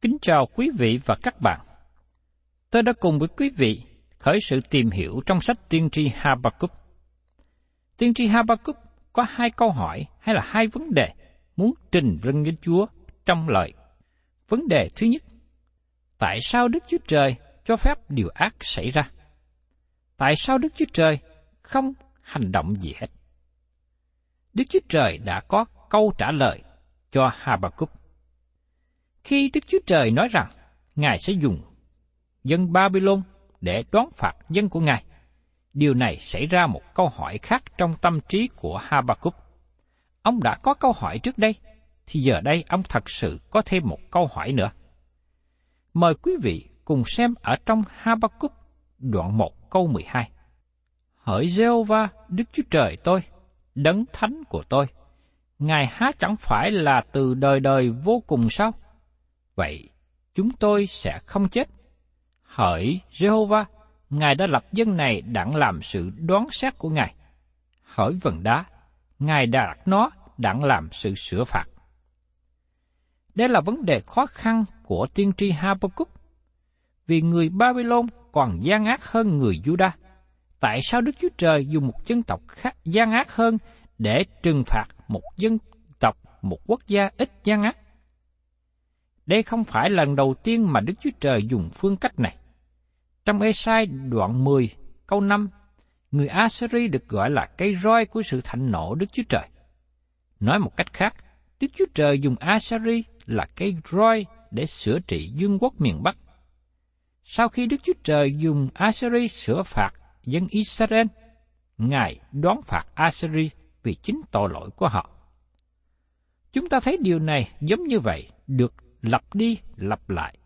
Kính chào quý vị và các bạn. Tôi đã cùng với quý vị khởi sự tìm hiểu trong sách tiên tri Habakkuk. Tiên tri Habakkuk có hai câu hỏi hay là hai vấn đề muốn trình lên với Chúa trong lời. Vấn đề thứ nhất, tại sao Đức Chúa Trời cho phép điều ác xảy ra? Tại sao Đức Chúa Trời không hành động gì hết? Đức Chúa Trời đã có câu trả lời cho Habakkuk. Khi Đức Chúa Trời nói rằng Ngài sẽ dùng dân Babylon để đoán phạt dân của Ngài, điều này xảy ra một câu hỏi khác trong tâm trí của Habakkuk. Ông đã có câu hỏi trước đây, thì giờ đây ông thật sự có thêm một câu hỏi nữa. Mời quý vị cùng xem ở trong Habakkuk đoạn 1 câu 12. Hỡi giê va Đức Chúa Trời tôi, đấng thánh của tôi, Ngài há chẳng phải là từ đời đời vô cùng sao? Vậy, chúng tôi sẽ không chết. Hỡi Jehovah, Ngài đã lập dân này đặng làm sự đoán xét của Ngài. Hỡi vần đá, Ngài đã đặt nó đặng làm sự sửa phạt. Đây là vấn đề khó khăn của tiên tri Habakkuk. Vì người Babylon còn gian ác hơn người Judah. Tại sao Đức Chúa Trời dùng một dân tộc khác gian ác hơn để trừng phạt một dân tộc, một quốc gia ít gian ác. Đây không phải lần đầu tiên mà Đức Chúa Trời dùng phương cách này. Trong Esai đoạn 10, câu 5, người Assyri được gọi là cây roi của sự thạnh nộ Đức Chúa Trời. Nói một cách khác, Đức Chúa Trời dùng Assyri là cây roi để sửa trị dương quốc miền Bắc. Sau khi Đức Chúa Trời dùng Assyri sửa phạt dân Israel, Ngài đoán phạt Assyri vì chính tội lỗi của họ. Chúng ta thấy điều này giống như vậy, được lặp đi lặp lại.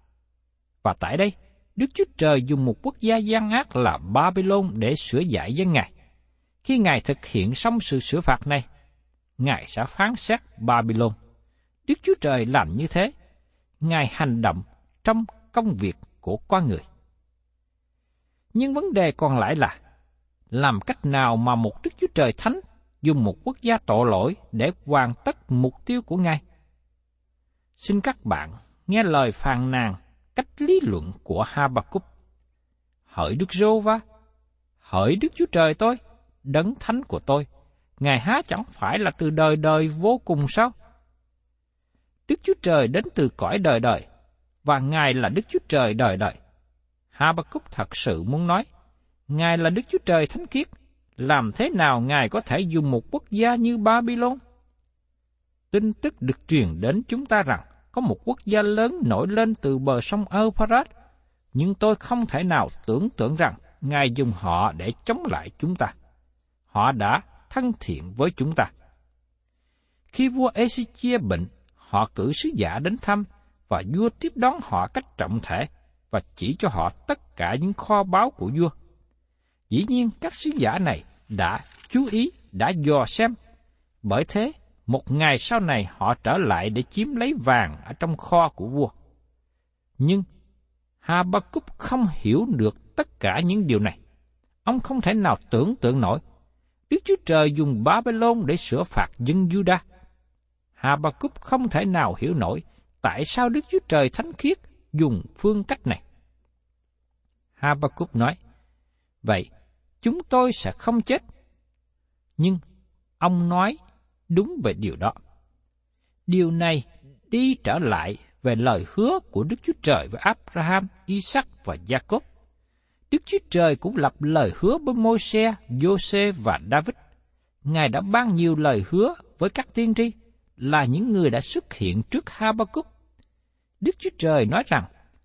Và tại đây, Đức Chúa Trời dùng một quốc gia gian ác là Babylon để sửa giải dân Ngài. Khi Ngài thực hiện xong sự sửa phạt này, Ngài sẽ phán xét Babylon. Đức Chúa Trời làm như thế, Ngài hành động trong công việc của con người. Nhưng vấn đề còn lại là, làm cách nào mà một Đức Chúa Trời thánh dùng một quốc gia tội lỗi để hoàn tất mục tiêu của Ngài. Xin các bạn nghe lời phàn nàn cách lý luận của Habakkuk. Hỡi Đức Rô Va, hỡi Đức Chúa Trời tôi, đấng thánh của tôi, Ngài há chẳng phải là từ đời đời vô cùng sao? Đức Chúa Trời đến từ cõi đời đời, và Ngài là Đức Chúa Trời đời đời. Habakkuk thật sự muốn nói, Ngài là Đức Chúa Trời thánh khiết, làm thế nào Ngài có thể dùng một quốc gia như Babylon? Tin tức được truyền đến chúng ta rằng có một quốc gia lớn nổi lên từ bờ sông Euphrates, nhưng tôi không thể nào tưởng tượng rằng Ngài dùng họ để chống lại chúng ta. Họ đã thân thiện với chúng ta. Khi vua Ezechia bệnh, họ cử sứ giả đến thăm và vua tiếp đón họ cách trọng thể và chỉ cho họ tất cả những kho báu của vua. Dĩ nhiên các sứ giả này đã chú ý, đã dò xem. Bởi thế, một ngày sau này họ trở lại để chiếm lấy vàng ở trong kho của vua. Nhưng Habakkuk không hiểu được tất cả những điều này. Ông không thể nào tưởng tượng nổi. Đức Chúa Trời dùng Babylon để sửa phạt dân Judah. Habakkuk không thể nào hiểu nổi tại sao Đức Chúa Trời thánh khiết dùng phương cách này. Habakkuk nói, Vậy, chúng tôi sẽ không chết. Nhưng ông nói đúng về điều đó. Điều này đi trở lại về lời hứa của Đức Chúa Trời với Abraham, Isaac và Jacob. Đức Chúa Trời cũng lập lời hứa với Môi-se, Giô-se và David. Ngài đã ban nhiều lời hứa với các tiên tri là những người đã xuất hiện trước Habakkuk. Đức Chúa Trời nói rằng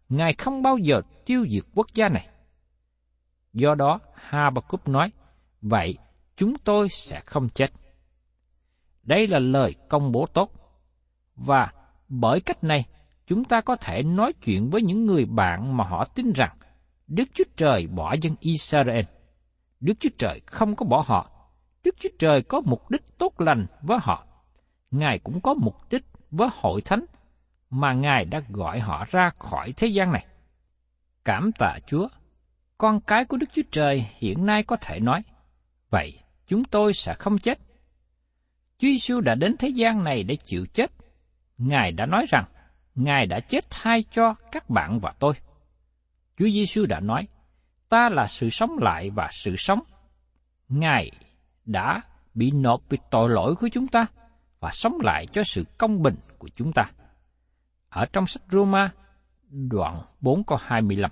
Ngài không bao giờ tiêu diệt quốc gia này. Do đó, Habakkuk nói, vậy chúng tôi sẽ không chết. Đây là lời công bố tốt. Và bởi cách này, chúng ta có thể nói chuyện với những người bạn mà họ tin rằng Đức Chúa Trời bỏ dân Israel. Đức Chúa Trời không có bỏ họ. Đức Chúa Trời có mục đích tốt lành với họ. Ngài cũng có mục đích với hội thánh mà Ngài đã gọi họ ra khỏi thế gian này. Cảm tạ Chúa, con cái của Đức Chúa Trời hiện nay có thể nói, vậy chúng tôi sẽ không chết. Chúa Giêsu đã đến thế gian này để chịu chết. Ngài đã nói rằng, Ngài đã chết thay cho các bạn và tôi. Chúa Giêsu đã nói, ta là sự sống lại và sự sống. Ngài đã bị nộp vì tội lỗi của chúng ta và sống lại cho sự công bình của chúng ta. Ở trong sách Roma, đoạn 4 câu 25.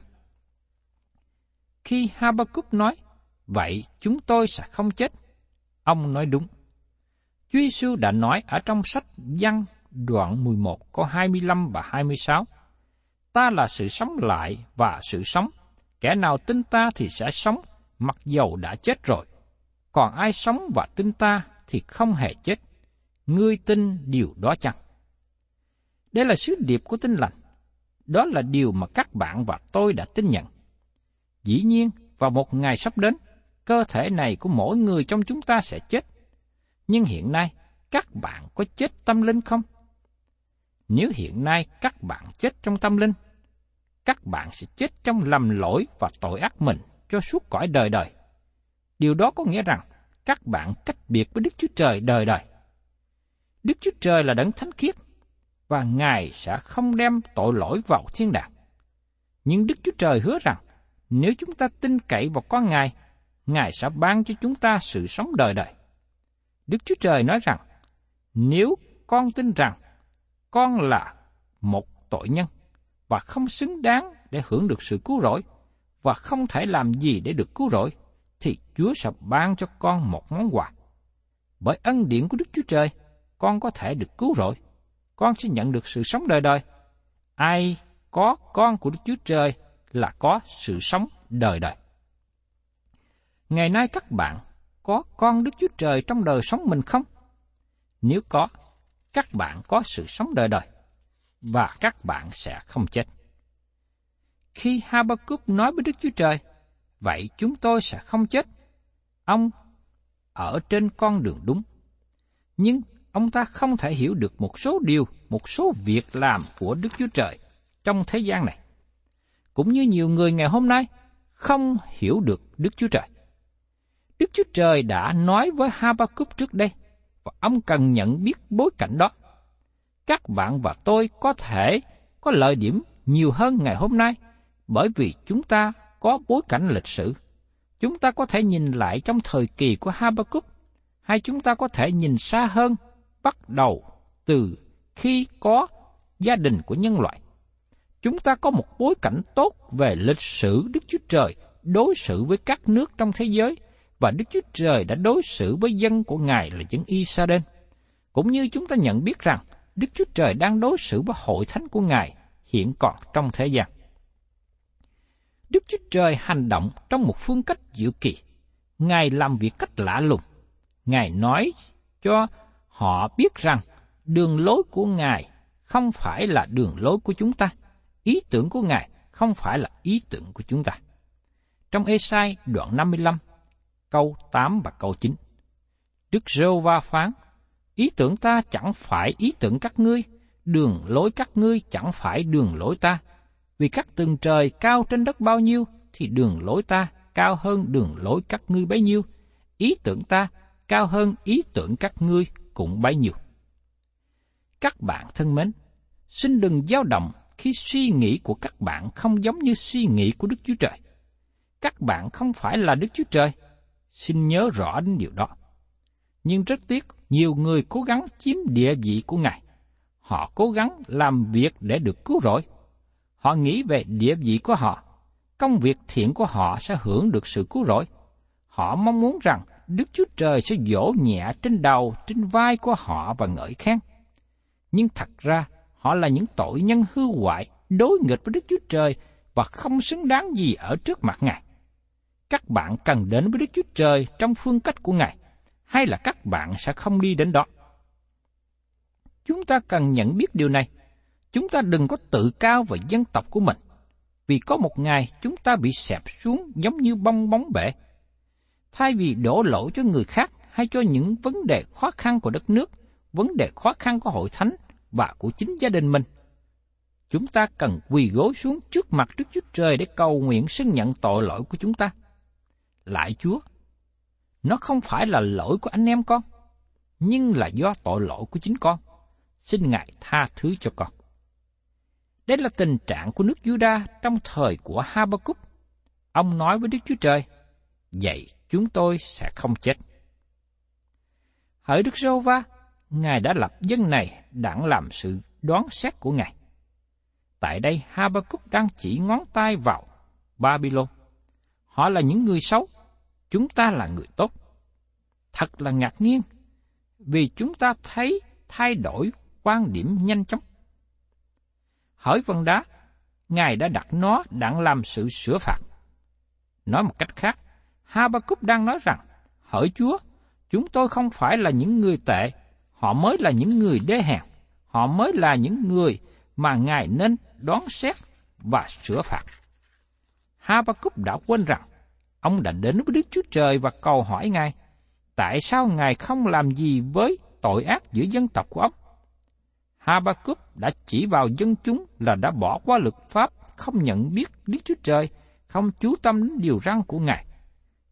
Khi Habakkuk nói, vậy chúng tôi sẽ không chết, ông nói đúng. Chúa Giêsu đã nói ở trong sách Giăng đoạn 11 câu 25 và 26. Ta là sự sống lại và sự sống. Kẻ nào tin ta thì sẽ sống, mặc dầu đã chết rồi. Còn ai sống và tin ta thì không hề chết. Ngươi tin điều đó chăng? Đây là sứ điệp của tin lành. Đó là điều mà các bạn và tôi đã tin nhận. Dĩ nhiên, vào một ngày sắp đến, cơ thể này của mỗi người trong chúng ta sẽ chết. Nhưng hiện nay, các bạn có chết tâm linh không? Nếu hiện nay các bạn chết trong tâm linh, các bạn sẽ chết trong lầm lỗi và tội ác mình cho suốt cõi đời đời. Điều đó có nghĩa rằng các bạn cách biệt với Đức Chúa Trời đời đời. Đức Chúa Trời là đấng thánh khiết, và Ngài sẽ không đem tội lỗi vào thiên đàng. Nhưng Đức Chúa Trời hứa rằng, nếu chúng ta tin cậy vào con Ngài, Ngài sẽ ban cho chúng ta sự sống đời đời. Đức Chúa Trời nói rằng, nếu con tin rằng con là một tội nhân và không xứng đáng để hưởng được sự cứu rỗi và không thể làm gì để được cứu rỗi, thì Chúa sẽ ban cho con một món quà. Bởi ân điển của Đức Chúa Trời, con có thể được cứu rỗi. Con sẽ nhận được sự sống đời đời. Ai có con của Đức Chúa Trời là có sự sống đời đời. Ngày nay các bạn có con Đức Chúa Trời trong đời sống mình không? Nếu có, các bạn có sự sống đời đời và các bạn sẽ không chết. Khi Habakkuk nói với Đức Chúa Trời, vậy chúng tôi sẽ không chết. Ông ở trên con đường đúng. Nhưng ông ta không thể hiểu được một số điều, một số việc làm của Đức Chúa Trời trong thế gian này. Cũng như nhiều người ngày hôm nay không hiểu được Đức Chúa Trời. Đức Chúa Trời đã nói với Habakkuk trước đây, và ông cần nhận biết bối cảnh đó. Các bạn và tôi có thể có lợi điểm nhiều hơn ngày hôm nay, bởi vì chúng ta có bối cảnh lịch sử. Chúng ta có thể nhìn lại trong thời kỳ của Habakkuk, hay chúng ta có thể nhìn xa hơn, bắt đầu từ khi có gia đình của nhân loại. Chúng ta có một bối cảnh tốt về lịch sử Đức Chúa Trời đối xử với các nước trong thế giới và Đức Chúa Trời đã đối xử với dân của Ngài là dân Israel. Cũng như chúng ta nhận biết rằng Đức Chúa Trời đang đối xử với hội thánh của Ngài hiện còn trong thế gian. Đức Chúa Trời hành động trong một phương cách diệu kỳ. Ngài làm việc cách lạ lùng. Ngài nói cho họ biết rằng đường lối của Ngài không phải là đường lối của chúng ta. Ý tưởng của Ngài không phải là ý tưởng của chúng ta. Trong Esai đoạn 55, câu 8 và câu 9. Đức Rêu Va phán, ý tưởng ta chẳng phải ý tưởng các ngươi, đường lối các ngươi chẳng phải đường lối ta. Vì các tầng trời cao trên đất bao nhiêu, thì đường lối ta cao hơn đường lối các ngươi bấy nhiêu. Ý tưởng ta cao hơn ý tưởng các ngươi cũng bấy nhiêu. Các bạn thân mến, xin đừng dao động khi suy nghĩ của các bạn không giống như suy nghĩ của Đức Chúa Trời. Các bạn không phải là Đức Chúa Trời. Xin nhớ rõ đến điều đó. Nhưng rất tiếc, nhiều người cố gắng chiếm địa vị của Ngài. Họ cố gắng làm việc để được cứu rỗi. Họ nghĩ về địa vị của họ. Công việc thiện của họ sẽ hưởng được sự cứu rỗi. Họ mong muốn rằng Đức Chúa Trời sẽ dỗ nhẹ trên đầu, trên vai của họ và ngợi khen. Nhưng thật ra, họ là những tội nhân hư hoại, đối nghịch với Đức Chúa Trời và không xứng đáng gì ở trước mặt Ngài. Các bạn cần đến với Đức Chúa Trời trong phương cách của Ngài, hay là các bạn sẽ không đi đến đó? Chúng ta cần nhận biết điều này. Chúng ta đừng có tự cao về dân tộc của mình, vì có một ngày chúng ta bị xẹp xuống giống như bong bóng bể. Thay vì đổ lỗi cho người khác hay cho những vấn đề khó khăn của đất nước, vấn đề khó khăn của hội thánh và của chính gia đình mình, chúng ta cần quỳ gối xuống trước mặt Đức Chúa Trời để cầu nguyện xưng nhận tội lỗi của chúng ta. Lại Chúa, nó không phải là lỗi của anh em con, nhưng là do tội lỗi của chính con. Xin Ngài tha thứ cho con. Đây là tình trạng của nước Juda trong thời của Habakkuk. Ông nói với Đức Chúa Trời, vậy chúng tôi sẽ không chết. Hỡi Đức Rô Va, Ngài đã lập dân này đặng làm sự đoán xét của Ngài. Tại đây Habakkuk đang chỉ ngón tay vào Babylon. Họ là những người xấu, chúng ta là người tốt. Thật là ngạc nhiên, vì chúng ta thấy thay đổi quan điểm nhanh chóng. Hỏi vân đá, Ngài đã đặt nó đặng làm sự sửa phạt. Nói một cách khác, Habakkuk đang nói rằng, hỡi Chúa, chúng tôi không phải là những người tệ, họ mới là những người đê hèn, họ mới là những người mà Ngài nên đoán xét và sửa phạt. Habakkuk đã quên rằng, ông đã đến với Đức Chúa Trời và cầu hỏi Ngài, tại sao Ngài không làm gì với tội ác giữa dân tộc của ông? Habakkuk đã chỉ vào dân chúng là đã bỏ qua luật pháp, không nhận biết Đức Chúa Trời, không chú tâm đến điều răn của Ngài.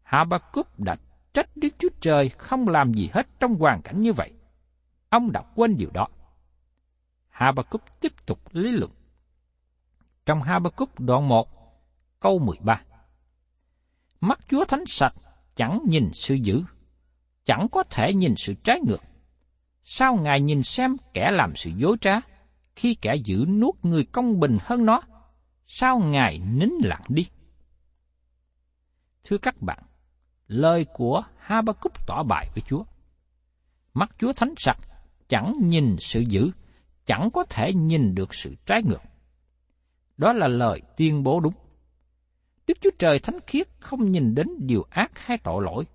Habakkuk đã trách Đức Chúa Trời không làm gì hết trong hoàn cảnh như vậy. Ông đã quên điều đó. Habakkuk tiếp tục lý luận. Trong Habakkuk đoạn 1, câu 13. Mắt Chúa thánh sạch, chẳng nhìn sự dữ, chẳng có thể nhìn sự trái ngược. Sao Ngài nhìn xem kẻ làm sự dối trá, khi kẻ giữ nuốt người công bình hơn nó? Sao Ngài nín lặng đi? Thưa các bạn, lời của Habakkuk tỏ bài với Chúa. Mắt Chúa thánh sạch, chẳng nhìn sự dữ, chẳng có thể nhìn được sự trái ngược. Đó là lời tuyên bố đúng. Đức Chúa Trời thánh khiết không nhìn đến điều ác hay tội lỗi.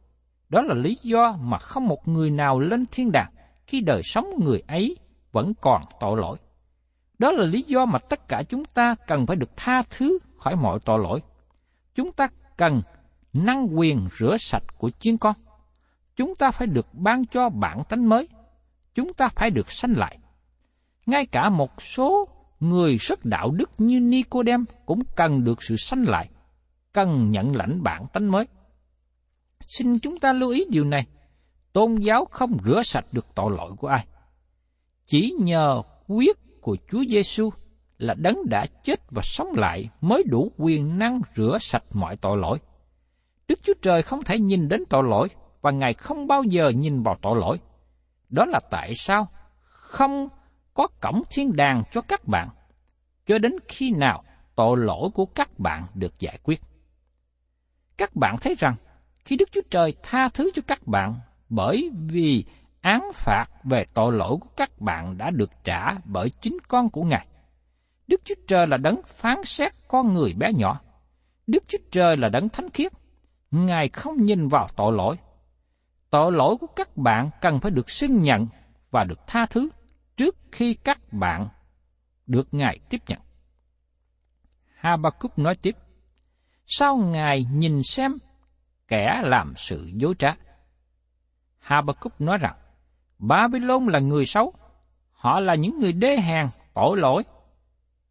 Đó là lý do mà không một người nào lên thiên đàng khi đời sống người ấy vẫn còn tội lỗi. Đó là lý do mà tất cả chúng ta cần phải được tha thứ khỏi mọi tội lỗi. Chúng ta cần năng quyền rửa sạch của chiên con. Chúng ta phải được ban cho bản tánh mới. Chúng ta phải được sanh lại. Ngay cả một số người rất đạo đức như Nicodem cũng cần được sự sanh lại, cần nhận lãnh bản tánh mới. Xin chúng ta lưu ý điều này, tôn giáo không rửa sạch được tội lỗi của ai. Chỉ nhờ quyết của Chúa Giêsu là đấng đã chết và sống lại mới đủ quyền năng rửa sạch mọi tội lỗi. Đức Chúa Trời không thể nhìn đến tội lỗi và Ngài không bao giờ nhìn vào tội lỗi. Đó là tại sao không có cổng thiên đàng cho các bạn. cho đến khi nào tội lỗi của các bạn được giải quyết. Các bạn thấy rằng, khi Đức Chúa Trời tha thứ cho các bạn bởi vì án phạt về tội lỗi của các bạn đã được trả bởi chính con của Ngài. Đức Chúa Trời là đấng phán xét con người bé nhỏ. Đức Chúa Trời là đấng thánh khiết. Ngài không nhìn vào tội lỗi. Tội lỗi của các bạn cần phải được xưng nhận và được tha thứ trước khi các bạn được Ngài tiếp nhận. Habakkuk nói tiếp, Sao Ngài nhìn xem kẻ làm sự dối trá? Habakkuk nói rằng, Babylon là người xấu, họ là những người đê hèn, tội lỗi.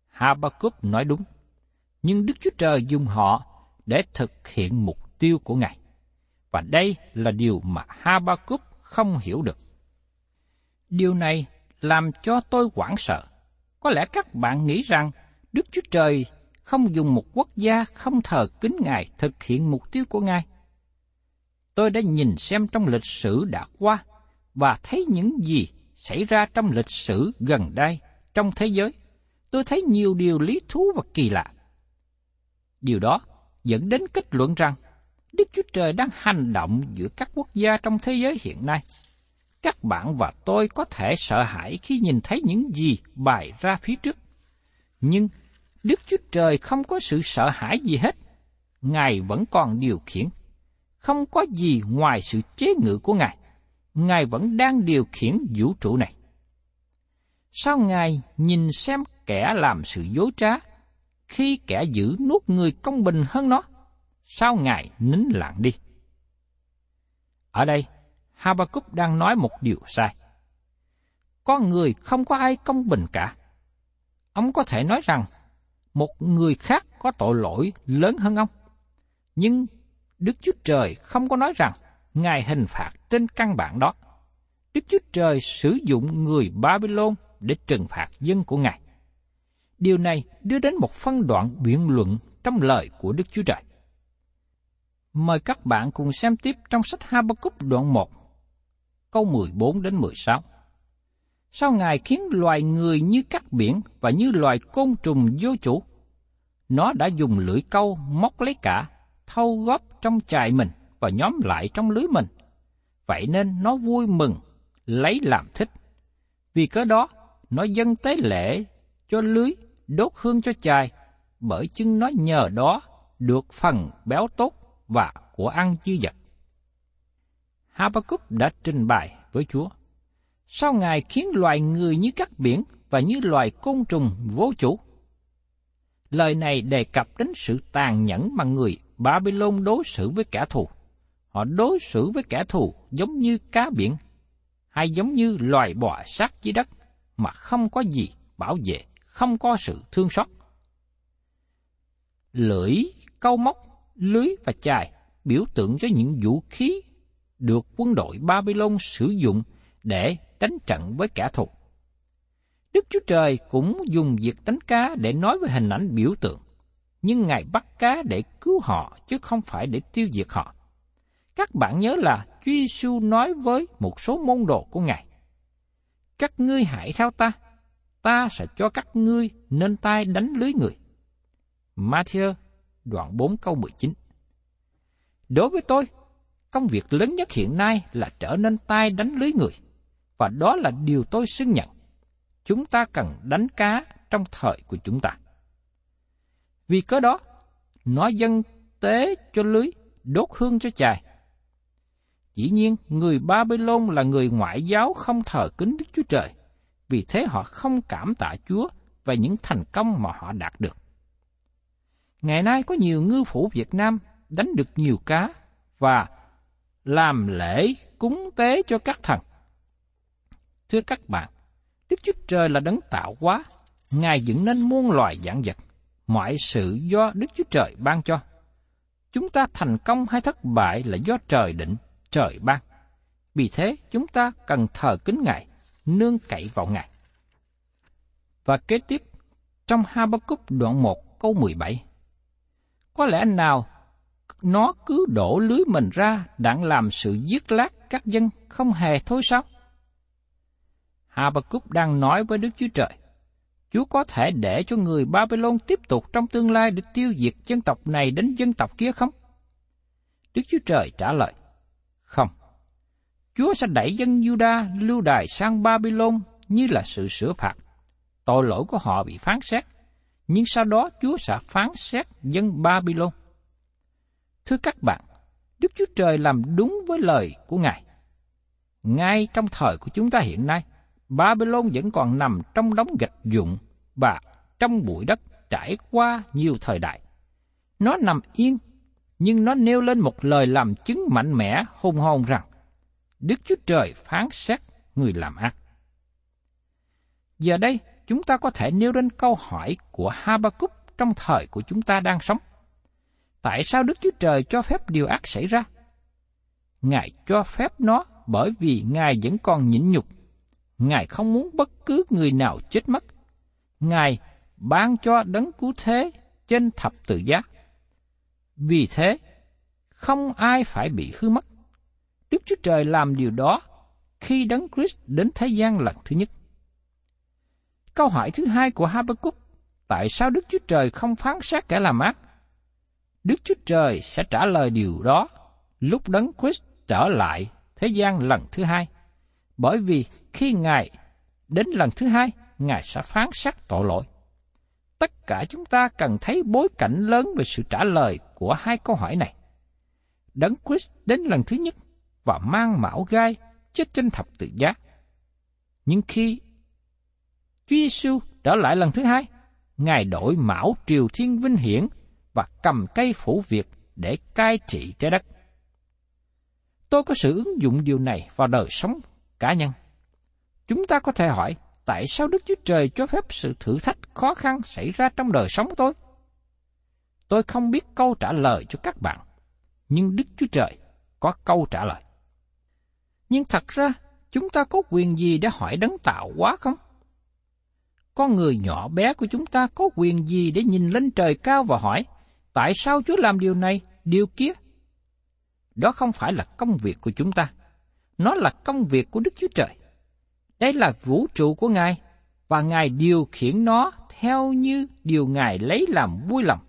Habakkuk nói đúng, nhưng Đức Chúa Trời dùng họ để thực hiện mục tiêu của Ngài. Và đây là điều mà Habakkuk không hiểu được. Điều này làm cho tôi hoảng sợ. Có lẽ các bạn nghĩ rằng Đức Chúa Trời không dùng một quốc gia không thờ kính Ngài thực hiện mục tiêu của Ngài. Tôi đã nhìn xem trong lịch sử đã qua và thấy những gì xảy ra trong lịch sử gần đây trong thế giới. Tôi thấy nhiều điều lý thú và kỳ lạ. Điều đó dẫn đến kết luận rằng Đức Chúa Trời đang hành động giữa các quốc gia trong thế giới hiện nay. Các bạn và tôi có thể sợ hãi khi nhìn thấy những gì bày ra phía trước. Nhưng Đức Chúa Trời không có sự sợ hãi gì hết. Ngài vẫn còn điều khiển. Không có gì ngoài sự chế ngự của Ngài. Ngài vẫn đang điều khiển vũ trụ này. Sao Ngài nhìn xem kẻ làm sự dối trá, khi kẻ giữ nuốt người công bình hơn nó? Sao Ngài nín lặng đi? Ở đây, Habakkuk đang nói một điều sai. Con người không có ai công bình cả. Ông có thể nói rằng một người khác có tội lỗi lớn hơn ông. Nhưng Đức Chúa Trời không có nói rằng Ngài hình phạt trên căn bản đó. Đức Chúa Trời sử dụng người Babylon để trừng phạt dân của Ngài. Điều này đưa đến một phân đoạn biện luận trong lời của Đức Chúa Trời. Mời các bạn cùng xem tiếp trong sách Habakkuk đoạn 1, câu 14 đến 16. Sao Ngài khiến loài người như các biển và như loài côn trùng vô chủ? Nó đã dùng lưỡi câu móc lấy cả, thâu góp trong chài mình và nhóm lại trong lưới mình. Vậy nên nó vui mừng, lấy làm thích. Vì cớ đó, nó dâng tế lễ cho lưới, đốt hương cho chài, bởi chưng nó nhờ đó được phần béo tốt và của ăn dư dật. Habakkuk đã trình bày với Chúa. Sao Ngài khiến loài người như các biển và như loài côn trùng vô chủ? Lời này đề cập đến sự tàn nhẫn mà người Babylon đối xử với kẻ thù. Họ đối xử với kẻ thù giống như cá biển, hay giống như loài bò sát dưới đất mà không có gì bảo vệ, không có sự thương xót. Lưỡi, câu móc, lưới và chài biểu tượng cho những vũ khí được quân đội Babylon sử dụng để đánh trận với kẻ thù. Đức Chúa Trời cũng dùng việc đánh cá để nói về hình ảnh biểu tượng, nhưng Ngài bắt cá để cứu họ chứ không phải để tiêu diệt họ. Các bạn nhớ là Chúa Giêsu nói với một số môn đồ của Ngài, Các ngươi hãy theo ta, ta sẽ cho các ngươi nên tay đánh lưới người. Matthew đoạn 4 câu 19 Đối với tôi, công việc lớn nhất hiện nay là trở nên tay đánh lưới người, và đó là điều tôi xứng nhận. Chúng ta cần đánh cá trong thời của chúng ta. Vì cớ đó, nó dân tế cho lưới, đốt hương cho chài. Dĩ nhiên, người Babylon là người ngoại giáo không thờ kính Đức Chúa Trời, vì thế họ không cảm tạ Chúa và những thành công mà họ đạt được. Ngày nay có nhiều ngư phủ Việt Nam đánh được nhiều cá và làm lễ cúng tế cho các thần. Thưa các bạn, Đức Chúa Trời là đấng tạo hóa, Ngài dựng nên muôn loài dạng vật, mọi sự do Đức Chúa Trời ban cho. Chúng ta thành công hay thất bại là do trời định, trời ban. Vì thế, chúng ta cần thờ kính Ngài, nương cậy vào Ngài. Và kế tiếp, trong Habakkuk đoạn 1 câu 17. Có lẽ nào nó cứ đổ lưới mình ra đặng làm sự giết lát các dân không hề thôi sao? Habakkuk đang nói với Đức Chúa Trời, Chúa có thể để cho người Babylon tiếp tục trong tương lai để tiêu diệt dân tộc này đến dân tộc kia không? Đức Chúa Trời trả lời, không. Chúa sẽ đẩy dân Juda lưu đài sang Babylon như là sự sửa phạt. Tội lỗi của họ bị phán xét, nhưng sau đó Chúa sẽ phán xét dân Babylon. Thưa các bạn, Đức Chúa Trời làm đúng với lời của Ngài. Ngay trong thời của chúng ta hiện nay, Babylon vẫn còn nằm trong đống gạch dụng và trong bụi đất trải qua nhiều thời đại. Nó nằm yên, nhưng nó nêu lên một lời làm chứng mạnh mẽ hùng hồn rằng Đức Chúa Trời phán xét người làm ác. Giờ đây, chúng ta có thể nêu lên câu hỏi của Habakkuk trong thời của chúng ta đang sống. Tại sao Đức Chúa Trời cho phép điều ác xảy ra? Ngài cho phép nó bởi vì Ngài vẫn còn nhịn nhục. Ngài không muốn bất cứ người nào chết mất. Ngài ban cho đấng cứu thế trên thập tự giá. Vì thế, không ai phải bị hư mất. Đức Chúa Trời làm điều đó khi đấng Christ đến thế gian lần thứ nhất. Câu hỏi thứ hai của Habakkuk, tại sao Đức Chúa Trời không phán xét kẻ làm ác? Đức Chúa Trời sẽ trả lời điều đó lúc đấng Christ trở lại thế gian lần thứ hai. Bởi vì khi Ngài đến lần thứ hai, Ngài sẽ phán xét tội lỗi. Tất cả chúng ta cần thấy bối cảnh lớn về sự trả lời của hai câu hỏi này. Đấng Christ đến lần thứ nhất và mang mão gai chết trên thập tự giá. Nhưng khi Chúa Giêsu trở lại lần thứ hai, Ngài đổi mão triều thiên vinh hiển và cầm cây phủ việc để cai trị trái đất. Tôi có sự ứng dụng điều này vào đời sống cá nhân. Chúng ta có thể hỏi, tại sao Đức Chúa Trời cho phép sự thử thách khó khăn xảy ra trong đời sống của tôi? Tôi không biết câu trả lời cho các bạn, nhưng Đức Chúa Trời có câu trả lời. Nhưng thật ra, chúng ta có quyền gì để hỏi đấng tạo quá không? Con người nhỏ bé của chúng ta có quyền gì để nhìn lên trời cao và hỏi, tại sao Chúa làm điều này, điều kia? Đó không phải là công việc của chúng ta. Nó là công việc của Đức Chúa Trời. Đây là vũ trụ của Ngài, và Ngài điều khiển nó theo như điều Ngài lấy làm vui lòng.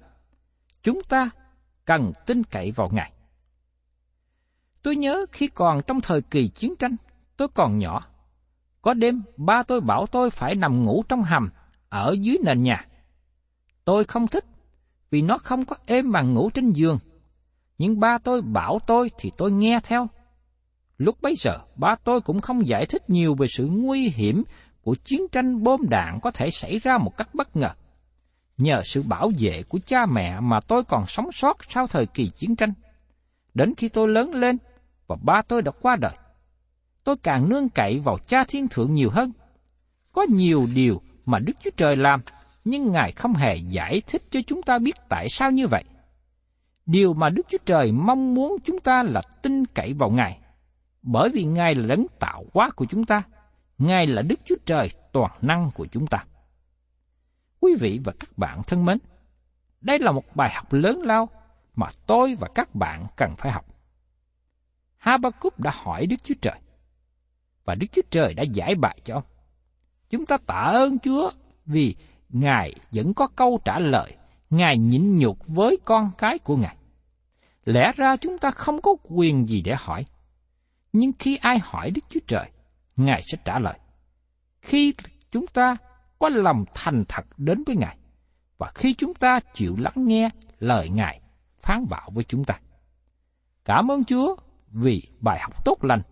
Chúng ta cần tin cậy vào Ngài. Tôi nhớ khi còn trong thời kỳ chiến tranh, tôi còn nhỏ. Có đêm, ba tôi bảo tôi phải nằm ngủ trong hầm, ở dưới nền nhà. Tôi không thích, vì nó không có êm bằng ngủ trên giường. Nhưng ba tôi bảo tôi thì tôi nghe theo. Lúc bấy giờ, ba tôi cũng không giải thích nhiều về sự nguy hiểm của chiến tranh bom đạn có thể xảy ra một cách bất ngờ. Nhờ sự bảo vệ của cha mẹ mà tôi còn sống sót sau thời kỳ chiến tranh. Đến khi tôi lớn lên và ba tôi đã qua đời, tôi càng nương cậy vào cha thiên thượng nhiều hơn. Có nhiều điều mà Đức Chúa Trời làm, nhưng Ngài không hề giải thích cho chúng ta biết tại sao như vậy. Điều mà Đức Chúa Trời mong muốn chúng ta là tin cậy vào Ngài, bởi vì Ngài là đấng tạo hóa của chúng ta, Ngài là Đức Chúa Trời toàn năng của chúng ta. Quý vị và các bạn thân mến, đây là một bài học lớn lao mà tôi và các bạn cần phải học. Habakkuk đã hỏi Đức Chúa Trời, và Đức Chúa Trời đã giải bài cho ông. Chúng ta tạ ơn Chúa vì Ngài vẫn có câu trả lời, Ngài nhịn nhục với con cái của Ngài. Lẽ ra chúng ta không có quyền gì để hỏi. Nhưng khi ai hỏi Đức Chúa Trời, Ngài sẽ trả lời. Khi chúng ta có lòng thành thật đến với Ngài, và khi chúng ta chịu lắng nghe lời Ngài phán bảo với chúng ta. Cảm ơn Chúa vì bài học tốt lành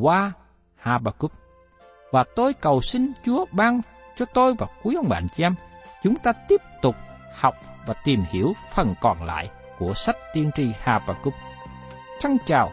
qua Habakkuk. Và tôi cầu xin Chúa ban cho tôi và quý ông bạn chị em, chúng ta tiếp tục học và tìm hiểu phần còn lại của sách tiên tri Habakkuk. Thân chào